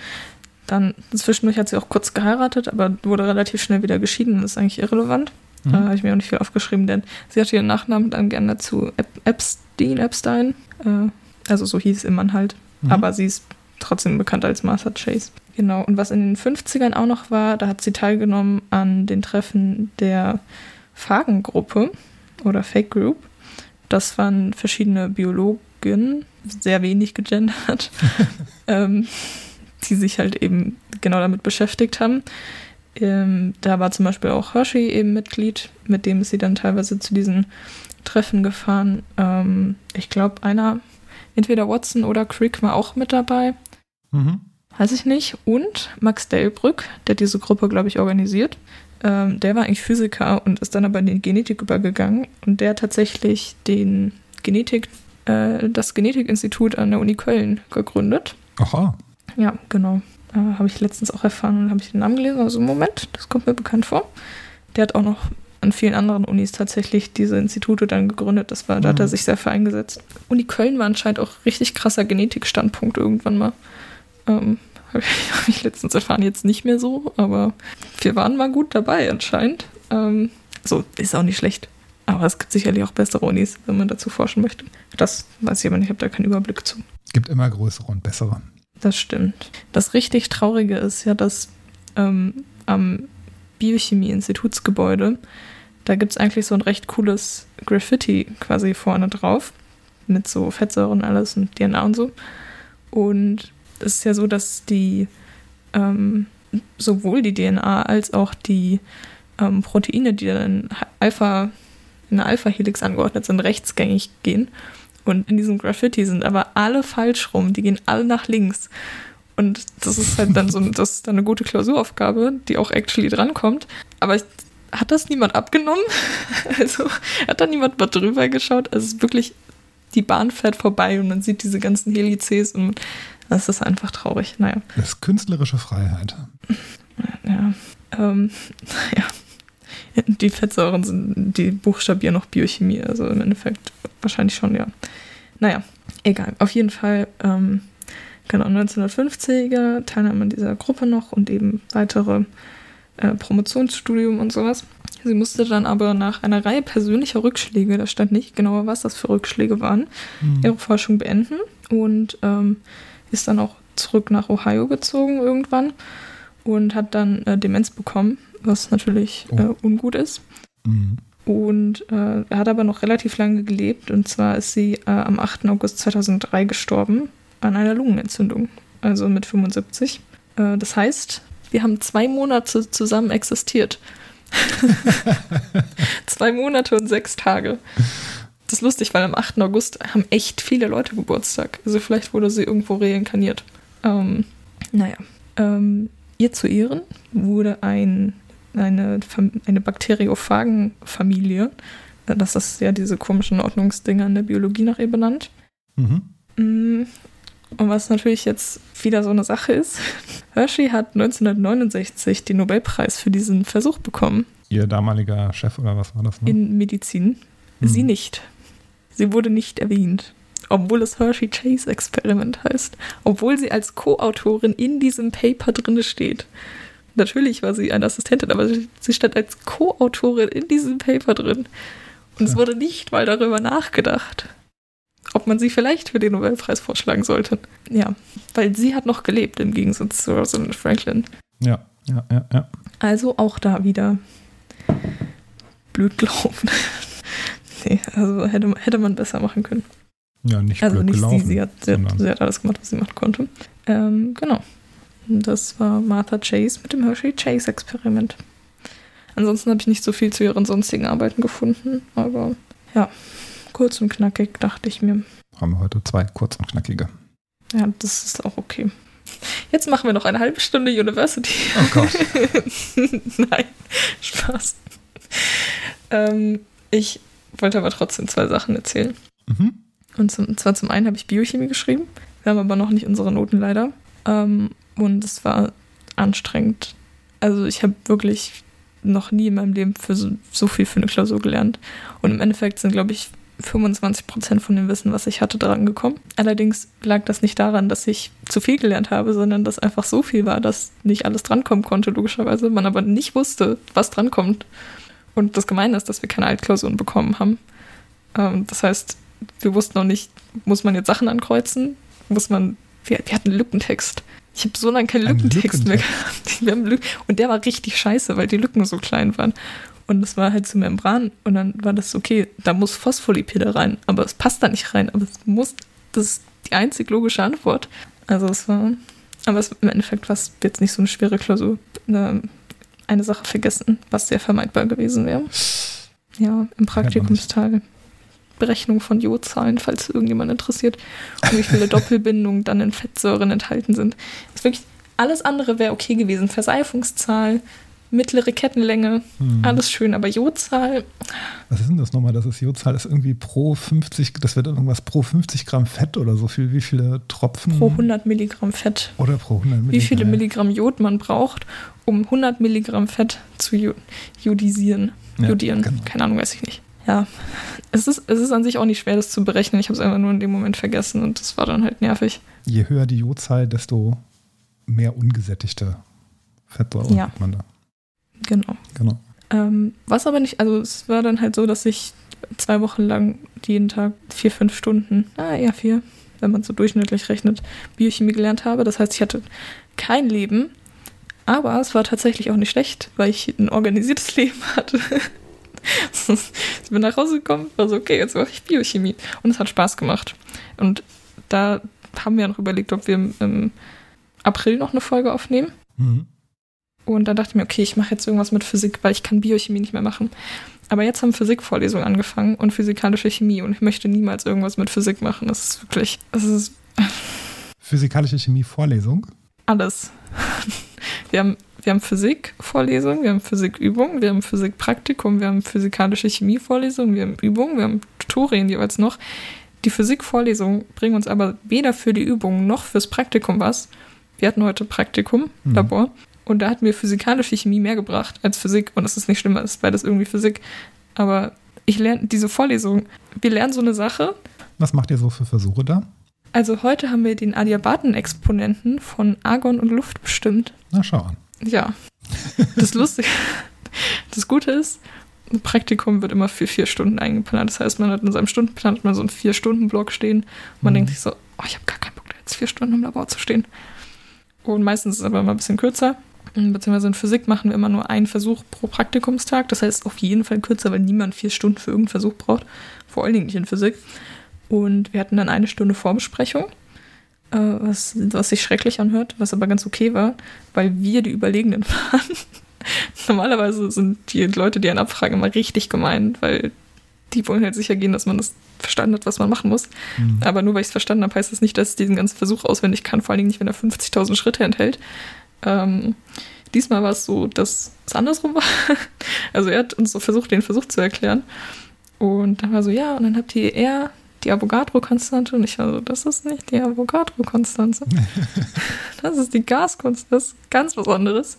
dann zwischendurch hat sie auch kurz geheiratet, aber wurde relativ schnell wieder geschieden. Das ist eigentlich irrelevant. Mhm. Da habe ich mir auch nicht viel aufgeschrieben, denn sie hatte ihren Nachnamen dann gerne zu Ep Epstein, Epstein. Äh, also so hieß ihr Mann halt. Mhm. Aber sie ist trotzdem bekannt als Martha Chase. Genau. Und was in den 50ern auch noch war, da hat sie teilgenommen an den Treffen der Phagengruppe oder Fake Group. Das waren verschiedene Biologen, sehr wenig gegendert, (laughs) ähm, die sich halt eben genau damit beschäftigt haben. Ähm, da war zum Beispiel auch Hershey eben Mitglied, mit dem ist sie dann teilweise zu diesen Treffen gefahren. Ähm, ich glaube, einer, entweder Watson oder Crick war auch mit dabei. Mhm. Weiß ich nicht. Und Max Delbrück, der diese Gruppe, glaube ich, organisiert, ähm, der war eigentlich Physiker und ist dann aber in die Genetik übergegangen. Und der hat tatsächlich den Genetik, äh, das Genetikinstitut an der Uni Köln gegründet. Aha. Ja, genau. Äh, habe ich letztens auch erfahren und habe ich den Namen gelesen. Also Moment, das kommt mir bekannt vor. Der hat auch noch an vielen anderen Unis tatsächlich diese Institute dann gegründet. Das war, da hat er Mhm. sich sehr für eingesetzt. Uni Köln war anscheinend auch richtig krasser Genetikstandpunkt irgendwann mal. Ähm, (laughs) habe ich, letztens erfahren, jetzt nicht mehr so, aber wir waren mal gut dabei anscheinend. Ähm, so, ist auch nicht schlecht. Aber es gibt sicherlich auch bessere Unis, wenn man dazu forschen möchte. Das weiß ich aber nicht, ich habe da keinen Überblick zu. Gibt immer größere und bessere. Das stimmt. Das richtig Traurige ist ja, dass ähm, am Biochemie-Institutsgebäude, da gibt es eigentlich so ein recht cooles Graffiti quasi vorne drauf. Mit so Fettsäuren und alles und DNA und so. Und es ist ja so, dass die ähm, sowohl die DNA als auch die ähm, Proteine, die dann in Alpha, in einer Alpha-Helix angeordnet sind, rechtsgängig gehen. Und in diesem Graffiti sind aber alle falsch rum. Die gehen alle nach links. Und das ist halt dann so (laughs) das ist dann eine gute Klausuraufgabe, die auch actually drankommt. Aber ich, hat das niemand abgenommen? (laughs) Also hat da niemand mal drüber geschaut? Also es ist wirklich, die Bahn fährt vorbei und man sieht diese ganzen Helices und das ist einfach traurig. Naja. Das ist künstlerische Freiheit. Ja. Ähm, (laughs) ja. (laughs) Die Fettsäuren sind, die buchstabieren noch Biochemie, also im Endeffekt wahrscheinlich schon, ja. Naja, egal. Auf jeden Fall, ähm, genau, 1950er Teilnahme an dieser Gruppe noch und eben weitere äh, Promotionsstudium und sowas. Sie musste dann aber nach einer Reihe persönlicher Rückschläge, da stand nicht genauer, was das für Rückschläge waren, Mhm. ihre Forschung beenden und ähm, ist dann auch zurück nach Ohio gezogen irgendwann und hat dann äh, Demenz bekommen, was natürlich Oh. äh, ungut ist. Mhm. Und äh, er hat aber noch relativ lange gelebt und zwar ist sie äh, am 8. August 2003 gestorben an einer Lungenentzündung, also mit 75. Äh, das heißt, wir haben zwei Monate zusammen existiert. (laughs) zwei Monate und sechs Tage. Das ist lustig, weil am 8. August haben echt viele Leute Geburtstag. Also vielleicht wurde sie irgendwo reinkarniert. Ähm, naja. Ähm, ihr zu Ehren wurde ein, eine, eine Bakteriophagen-Familie, äh, das ist ja diese komischen Ordnungsdinger in der Biologie nach ihr benannt. Mhm. Mm, Und was natürlich jetzt wieder so eine Sache ist, (laughs) Hershey hat 1969 den Nobelpreis für diesen Versuch bekommen Ihr damaliger Chef oder was war das? Ne? in Medizin. Mhm. Sie nicht. Sie wurde nicht erwähnt. Obwohl es Hershey-Chase-Experiment heißt. Obwohl sie als Co-Autorin in diesem Paper drinne steht. Natürlich war sie eine Assistentin, aber sie stand als Co-Autorin in diesem Paper drin. Und es Ja. wurde nicht mal darüber nachgedacht. ob man sie vielleicht für den Nobelpreis vorschlagen sollte. Ja, weil sie hat noch gelebt im Gegensatz zu Rosalind Franklin. Ja, ja, ja, ja. Also auch da wieder blöd gelaufen. (laughs) nee, also hätte, hätte man besser machen können. Ja, nicht Also blöd nicht gelaufen. sie, sie hat, sie, hat, sondern- sie hat alles gemacht, was sie machen konnte. Ähm, genau. Das war Martha Chase mit dem Hershey-Chase-Experiment. Ansonsten habe ich nicht so viel zu ihren sonstigen Arbeiten gefunden, aber ja, kurz und knackig dachte ich mir, haben wir heute zwei kurz und knackige. ja, das ist auch okay. Jetzt machen wir noch eine halbe Stunde University. Oh Gott. (laughs) Nein, Spaß. Ähm, ich wollte aber trotzdem zwei Sachen erzählen. Mhm. Und, zum, und zwar zum einen habe ich Biochemie geschrieben. Wir haben aber noch nicht unsere Noten leider. Ähm, und es war anstrengend. Also ich habe wirklich noch nie in meinem Leben für so, so viel für eine Klausur gelernt. Und im Endeffekt sind, glaube ich, 25 Prozent von dem Wissen, was ich hatte, dran gekommen. Allerdings lag das nicht daran, dass ich zu viel gelernt habe, sondern dass einfach so viel war, dass nicht alles drankommen konnte, logischerweise. Man aber nicht wusste, was drankommt. Und das Gemeine ist, dass wir keine Altklausuren bekommen haben. Ähm, das heißt, wir wussten noch nicht, muss man jetzt Sachen ankreuzen? Muss man, wir, wir hatten Lückentext. Ich habe so lange keinen Ein Lückentext mehr Lückentext. gehabt. Wir haben Lück und der war richtig scheiße, weil die Lücken so klein waren. Und das war halt zu Membran und dann war das okay, da muss Phospholipide rein, aber es passt da nicht rein, aber es muss, das ist die einzig logische Antwort. Also es war, aber es, im Endeffekt war es jetzt nicht so eine schwere Klausur. Eine Sache vergessen, was sehr vermeidbar gewesen wäre. Ja, im Praktikumsteil. Berechnung von Jodzahlen, falls irgendjemand interessiert, und wie viele (laughs) Doppelbindungen dann in Fettsäuren enthalten sind. Ist wirklich, alles andere wäre okay gewesen. Verseifungszahl, mittlere Kettenlänge, Hm. alles schön, aber Jodzahl, Was ist denn das nochmal? Das ist Jodzahl, ist irgendwie pro 50, das wird irgendwas pro 50 Gramm Fett oder so viel. Wie viele Tropfen? pro 100 Milligramm Fett. Oder pro 100 Milligramm. Wie viele Milligramm Jod man braucht, um 100 Milligramm Fett zu jo- jodisieren. Ja, Jodieren. genau. Keine Ahnung, weiß ich nicht. Ja, es ist, es ist an sich auch nicht schwer, das zu berechnen. Ich habe es einfach nur in dem Moment vergessen und das war dann halt nervig. Je höher die Jodzahl, desto mehr ungesättigte Fettsäuren Ja. hat man da. Genau. Genau. Ähm, was aber nicht, also es war dann halt so, dass ich zwei Wochen lang jeden Tag vier, fünf Stunden, ah, eher vier, wenn man so durchschnittlich rechnet, Biochemie gelernt habe. Das heißt, ich hatte kein Leben, aber es war tatsächlich auch nicht schlecht, weil ich ein organisiertes (laughs) Leben hatte. Ich bin nach Hause gekommen, war so, okay, jetzt mache ich Biochemie. Und es hat Spaß gemacht. Und da haben wir noch überlegt, ob wir im, im April noch eine Folge aufnehmen. Mhm. Und dann dachte ich mir, okay, ich mache jetzt irgendwas mit Physik, weil ich kann Biochemie nicht mehr machen. Aber jetzt haben Physikvorlesungen angefangen und physikalische Chemie und ich möchte niemals irgendwas mit Physik machen. Das ist wirklich, das ist Physikalische Chemie-Vorlesung. alles. Wir haben, wir haben Physik-Vorlesungen, wir haben Physikübungen, wir haben Physikpraktikum, wir haben physikalische Chemie-Vorlesungen, wir haben Übungen, wir haben Tutorien jeweils noch. Die Physikvorlesungen bringen uns aber weder für die Übungen noch fürs Praktikum was. Wir hatten heute Praktikum, Mhm. Labor, und da hat mir physikalische Chemie mehr gebracht als Physik. Und das ist nicht schlimm, es ist beides irgendwie Physik. Aber ich lerne diese Vorlesung, wir lernen so eine Sache. Was macht ihr so für Versuche da? Also heute haben wir den Adiabaten-Exponenten von Argon und Luft bestimmt. Na, schau an. Ja. Das Lustige, das Gute ist, ein Praktikum wird immer für vier Stunden eingeplant. Das heißt, man hat in seinem Stundenplan hat man so einen Vier-Stunden-Block stehen. Und man Mhm. denkt sich so, oh, ich habe gar keinen Bock, da jetzt vier Stunden im Labor zu stehen. Und meistens ist es aber immer ein bisschen kürzer. Beziehungsweise in Physik machen wir immer nur einen Versuch pro Praktikumstag. Das heißt auf jeden Fall kürzer, weil niemand vier Stunden für irgendeinen Versuch braucht. Vor allen Dingen nicht in Physik. Und wir hatten dann eine Stunde Vorbesprechung, äh, was, was sich schrecklich anhört, was aber ganz okay war, weil wir die Überlegenen (laughs) waren. Normalerweise sind die Leute, die einen abfragen, immer richtig gemein, weil die wollen halt sicher gehen, dass man das verstanden hat, was man machen muss. Mhm. Aber nur weil ich es verstanden habe, heißt das nicht, dass ich diesen ganzen Versuch auswendig kann, vor allen Dingen nicht, wenn er 50.000 Schritte enthält. Ähm, diesmal war es so, dass es andersrum war. (laughs) Also er hat uns so versucht, den Versuch zu erklären. Und dann war so, ja, und dann habt ihr eher die Avogadro-Konstante. Und ich war so, das ist nicht die Avogadro-Konstante. (laughs) das ist die Gaskonstante. Das ist ganz was anderes.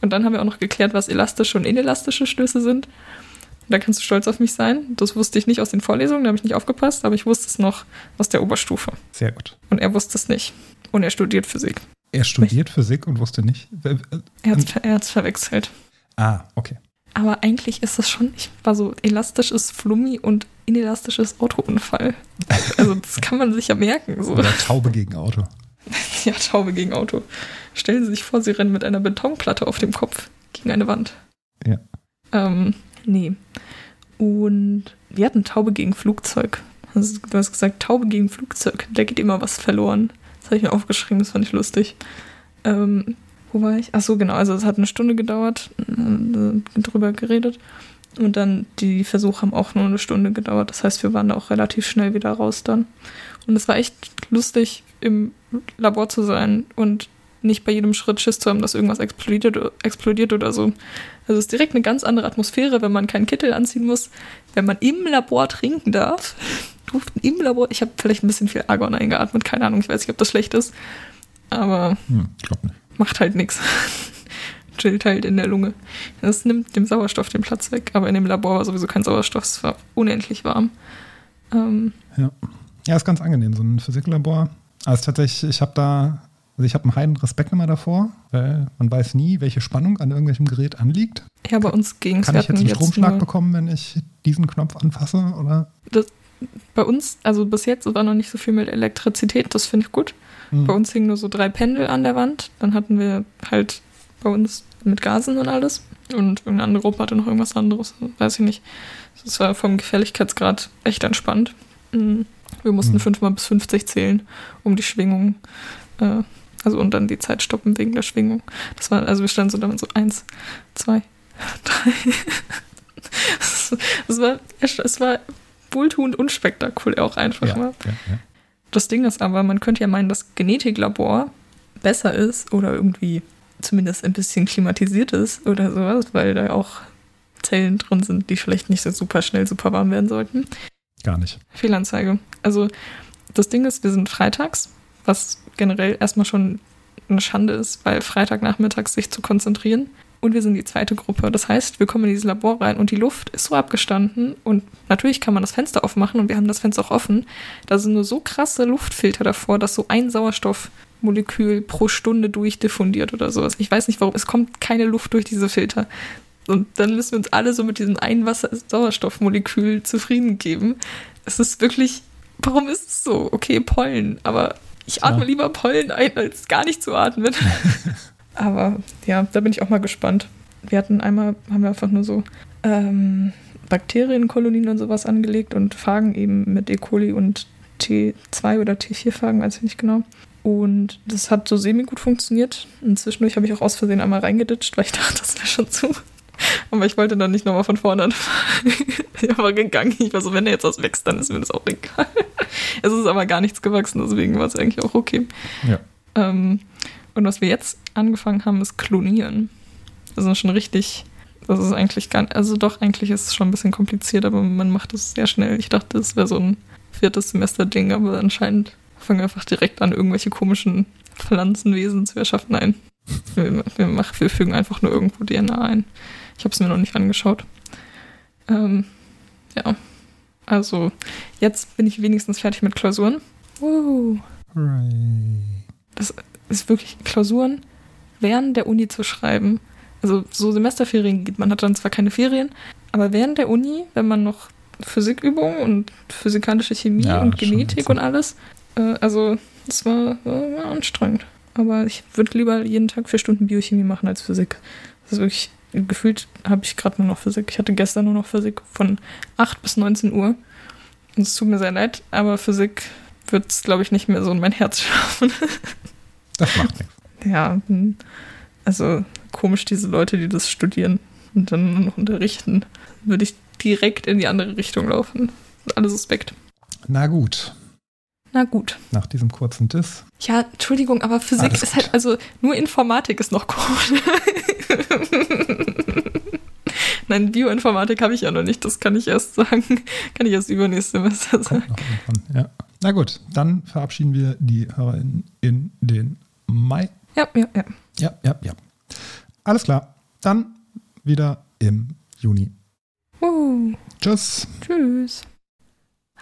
Und dann haben wir auch noch geklärt, was elastische und inelastische Stöße sind. Und da kannst du stolz auf mich sein. Das wusste ich nicht aus den Vorlesungen, da habe ich nicht aufgepasst, aber ich wusste es noch aus der Oberstufe. Sehr gut. Und er wusste es nicht. Und er studiert Physik. Er studiert Physik und wusste nicht. äh, äh, Er hat es er verwechselt. Ah, okay. Aber eigentlich ist das schon, ich war so elastisches Flummi und inelastisches Autounfall. Also das kann man sich ja merken. So. Oder Taube gegen Auto. (laughs) Ja, Taube gegen Auto. Stellen Sie sich vor, Sie rennen mit einer Betonplatte auf dem Kopf gegen eine Wand. Ja. Ähm, nee. Und wir hatten Taube gegen Flugzeug. Also, du hast gesagt, Taube gegen Flugzeug. Da geht immer was verloren. Das habe ich mir aufgeschrieben, das fand ich lustig. Ähm, wo war ich? Ach so, genau. Also es hat eine Stunde gedauert, äh, drüber geredet. Und dann die Versuche haben auch nur eine Stunde gedauert. Das heißt, wir waren da auch relativ schnell wieder raus dann. Und es war echt lustig, im Labor zu sein und nicht bei jedem Schritt Schiss zu haben, dass irgendwas explodiert, explodiert oder so. Also es ist direkt eine ganz andere Atmosphäre, wenn man keinen Kittel anziehen muss, wenn man im Labor trinken darf. (laughs) Duften im Labor. Ich habe vielleicht ein bisschen viel Argon eingeatmet, keine Ahnung, ich weiß nicht, ob das schlecht ist. Aber Hm, ich glaube nicht. Macht halt nichts. (laughs) Chillt halt in der Lunge. Das nimmt dem Sauerstoff den Platz weg, aber in dem Labor war sowieso kein Sauerstoff, es war unendlich warm. Ähm, Ja. ja, ist ganz angenehm, so ein Physiklabor. Also tatsächlich, ich habe da, also ich habe einen heiden Respekt immer davor, weil man weiß nie, welche Spannung an irgendwelchem Gerät anliegt. ja, bei uns ging es. Kann ich jetzt einen Stromschlag bekommen, wenn ich diesen Knopf anfasse? Oder? bei uns, also bis jetzt war noch nicht so viel mit Elektrizität, das finde ich gut. Hm. Bei uns hingen nur so drei Pendel an der Wand. Dann hatten wir halt bei uns mit Gasen und alles. Und irgendeine andere Gruppe hatte noch irgendwas anderes, weiß ich nicht. Das war vom Gefährlichkeitsgrad echt entspannt. Mhm. Wir mussten Hm. fünfmal bis 50 zählen, um die Schwingung, äh, also und dann die Zeit stoppen wegen der Schwingung. Das war, also wir standen so damit so eins, zwei, (laughs) drei. Es es war, es war wohltuend unspektakulär auch einfach ja, mal. ja, ja. Das Ding ist aber, man könnte ja meinen, dass Genetiklabor besser ist oder irgendwie zumindest ein bisschen klimatisiert ist oder sowas, weil da auch Zellen drin sind, die vielleicht nicht so super schnell super warm werden sollten. Gar nicht. Fehlanzeige. Also das Ding ist, wir sind freitags, was generell erstmal schon eine Schande ist, weil Freitagnachmittags sich zu konzentrieren. Und wir sind die zweite Gruppe. Das heißt, wir kommen in dieses Labor rein und die Luft ist so abgestanden und natürlich kann man das Fenster aufmachen und wir haben das Fenster auch offen. Da sind nur so krasse Luftfilter davor, dass so ein Sauerstoffmolekül pro Stunde durchdiffundiert oder sowas. Ich weiß nicht warum. Es kommt keine Luft durch diese Filter. Und dann müssen wir uns alle so mit diesem einen Sauerstoffmolekül zufrieden geben. Es ist wirklich, warum ist es so? Okay, Pollen, aber ich atme Ja. lieber Pollen ein, als gar nicht zu atmen. (laughs) aber ja, da bin ich auch mal gespannt. Wir hatten einmal, haben wir einfach nur so ähm, Bakterienkolonien und sowas angelegt und Phagen eben mit E. coli und T2 oder T4 Phagen, weiß ich nicht genau. Und das hat so semi-gut funktioniert. Und zwischendurch habe ich auch aus Versehen einmal reingeditscht, weil ich (laughs) dachte, das wäre schon zu. Aber ich wollte dann nicht nochmal von vorne anfangen. (laughs) ich war gegangen. Ich war so, wenn da jetzt was wächst, dann ist mir das auch egal. (laughs) es ist aber gar nichts gewachsen, deswegen war es eigentlich auch okay. Ja. Ähm, und was wir jetzt angefangen haben, ist Klonieren. Das ist schon richtig, das ist eigentlich gar nicht, also doch, eigentlich ist es schon ein bisschen kompliziert, aber man macht es sehr schnell. Ich dachte, es wäre so ein viertes Semester-Ding, aber anscheinend fangen wir einfach direkt an, irgendwelche komischen Pflanzenwesen zu erschaffen. Nein, wir, wir, machen, wir fügen einfach nur irgendwo DNA ein. Ich habe es mir noch nicht angeschaut. Ähm, ja, also jetzt bin ich wenigstens fertig mit Klausuren. Wow Hooray. Ist wirklich Klausuren während der Uni zu schreiben. Also so Semesterferien geht, man hat dann zwar keine Ferien, aber während der Uni, wenn man noch Physikübungen und physikalische Chemie Ja, und Genetik und alles, äh, also das war, war, war anstrengend. Aber ich würde lieber jeden Tag vier Stunden Biochemie machen als Physik. Das ist wirklich, gefühlt habe ich gerade nur noch Physik. Ich hatte gestern nur noch Physik von 8 bis 19 Uhr. Und es tut mir sehr leid, aber Physik wird es, glaube ich, nicht mehr so in mein Herz schaffen. (laughs) Das macht nichts. Ja, hm. also komisch, diese Leute, die das studieren und dann noch unterrichten, würde ich direkt in die andere Richtung laufen. Alle suspekt. Na gut, Na gut. nach diesem kurzen Diss. Ja, Entschuldigung, aber Physik Alles ist gut. halt, also nur Informatik ist noch cool. (laughs) Nein, Bioinformatik habe ich ja noch nicht, das kann ich erst sagen. Kann ich erst übernächstes Semester sagen. Ja. Na gut, dann verabschieden wir die HörerInnen in den Mai. Ja, ja, ja. Ja, ja, ja. Alles klar. Dann wieder im Juni. Uh. Tschüss. Tschüss.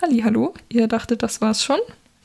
Halli, hallo. Ihr dachtet, das war's schon?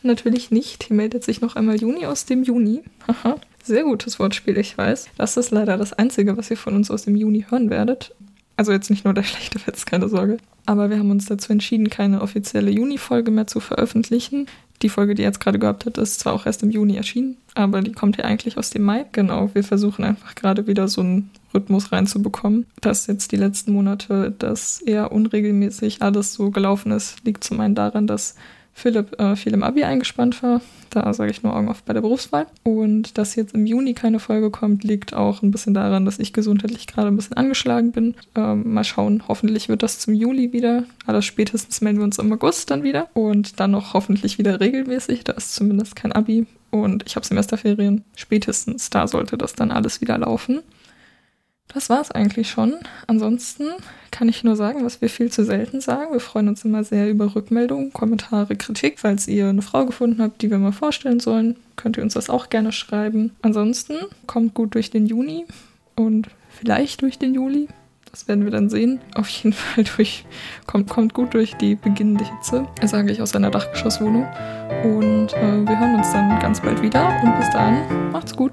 Natürlich nicht. Hier meldet sich noch einmal Juni aus dem Juni. Haha. Sehr gutes Wortspiel, ich weiß. Das ist leider das Einzige, was ihr von uns aus dem Juni hören werdet. Also jetzt nicht nur der (laughs) schlechte Witz, keine Sorge. Aber wir haben uns dazu entschieden, keine offizielle Juni-Folge mehr zu veröffentlichen. Die Folge, die ihr jetzt gerade gehabt habt, ist zwar auch erst im Juni erschienen, aber die kommt ja eigentlich aus dem Mai. Genau, wir versuchen einfach gerade wieder so einen Rhythmus reinzubekommen. Dass jetzt die letzten Monate das eher unregelmäßig alles so gelaufen ist, liegt zum einen daran, dass Philipp äh, viel im Abi eingespannt war. Da sage ich nur Augen auf bei der Berufswahl. Und dass jetzt im Juni keine Folge kommt, liegt auch ein bisschen daran, dass ich gesundheitlich gerade ein bisschen angeschlagen bin. Ähm, mal schauen, hoffentlich wird das zum Juli wieder. Aber spätestens melden wir uns im August dann wieder. Und dann noch hoffentlich wieder regelmäßig. Da ist zumindest kein Abi. Und ich habe Semesterferien. Spätestens da sollte das dann alles wieder laufen. Das war's eigentlich schon. Ansonsten kann ich nur sagen, was wir viel zu selten sagen. Wir freuen uns immer sehr über Rückmeldungen, Kommentare, Kritik. Falls ihr eine Frau gefunden habt, die wir mal vorstellen sollen, könnt ihr uns das auch gerne schreiben. Ansonsten kommt gut durch den Juni und vielleicht durch den Juli. Das werden wir dann sehen. Auf jeden Fall durch, kommt, kommt gut durch die beginnende Hitze, sage ich aus einer Dachgeschosswohnung. Und äh, wir hören uns dann ganz bald wieder und bis dahin macht's gut.